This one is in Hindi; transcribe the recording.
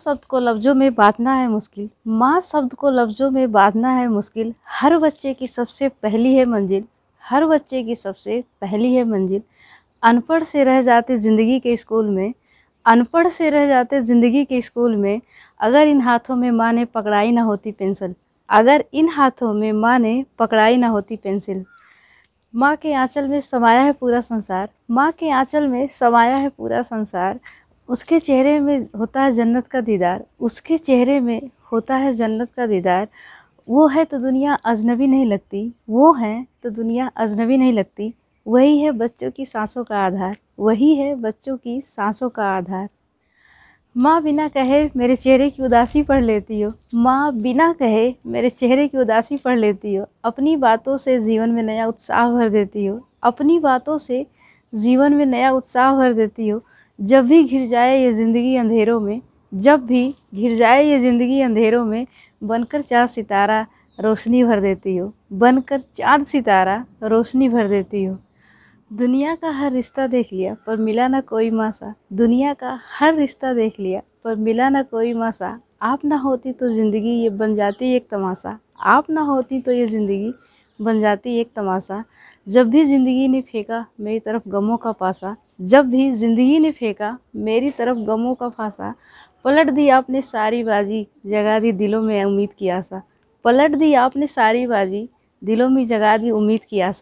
शब्द को लफ्ज़ों में बांधना है मुश्किल। माँ शब्द को लफ्ज़ों में बांधना है मुश्किल। हर बच्चे की सबसे पहली है मंजिल। हर बच्चे की सबसे पहली है मंजिल। अनपढ़ से रह जाते ज़िंदगी के स्कूल में, अनपढ़ से रह जाते ज़िंदगी के स्कूल में, अगर इन हाथों में माँ ने पकड़ाई ना होती पेंसिल। अगर इन हाथों में माँ ने पकड़ाई ना होती पेंसिल। माँ के आंचल में समाया है पूरा संसार। माँ के आंचल में समाया है पूरा संसार। उसके चेहरे में होता है जन्नत का दीदार, उसके चेहरे में होता है जन्नत का दीदार। वो है तो दुनिया अजनबी नहीं लगती, वो है तो दुनिया अजनबी नहीं लगती। वही है बच्चों की सांसों का आधार, वही है बच्चों की सांसों का आधार। माँ बिना कहे मेरे चेहरे की उदासी पढ़ लेती हो। माँ बिना कहे मेरे चेहरे की उदासी पढ़ लेती हो। अपनी बातों से जीवन में नया उत्साह भर देती हो। अपनी बातों से जीवन में नया उत्साह भर देती हो। जब भी घिर जाए ये ज़िंदगी अंधेरों में, जब भी घिर जाए ये ज़िंदगी अंधेरों में, बनकर चाँद सितारा रोशनी भर देती हो। बनकर चाँद सितारा रोशनी भर देती हो। दुनिया का हर रिश्ता देख लिया, पर मिला ना कोई मासा। दुनिया का हर रिश्ता देख लिया, पर मिला ना कोई मासा। आप ना होती तो ज़िंदगी ये बन जाती एक तमाशा। आप ना होती तो ये ज़िंदगी बन जाती एक तमाशा। जब भी ज़िंदगी ने फेंका, मेरी तरफ़ गमों का पासा। जब भी ज़िंदगी ने फेंका, मेरी तरफ़ गमों का फासा। पलट दी आपने सारी बाजी, जगा दी दिलों में उम्मीद की आशा। पलट दी आपने सारी बाजी, दिलों में जगा दी उम्मीद की आशा।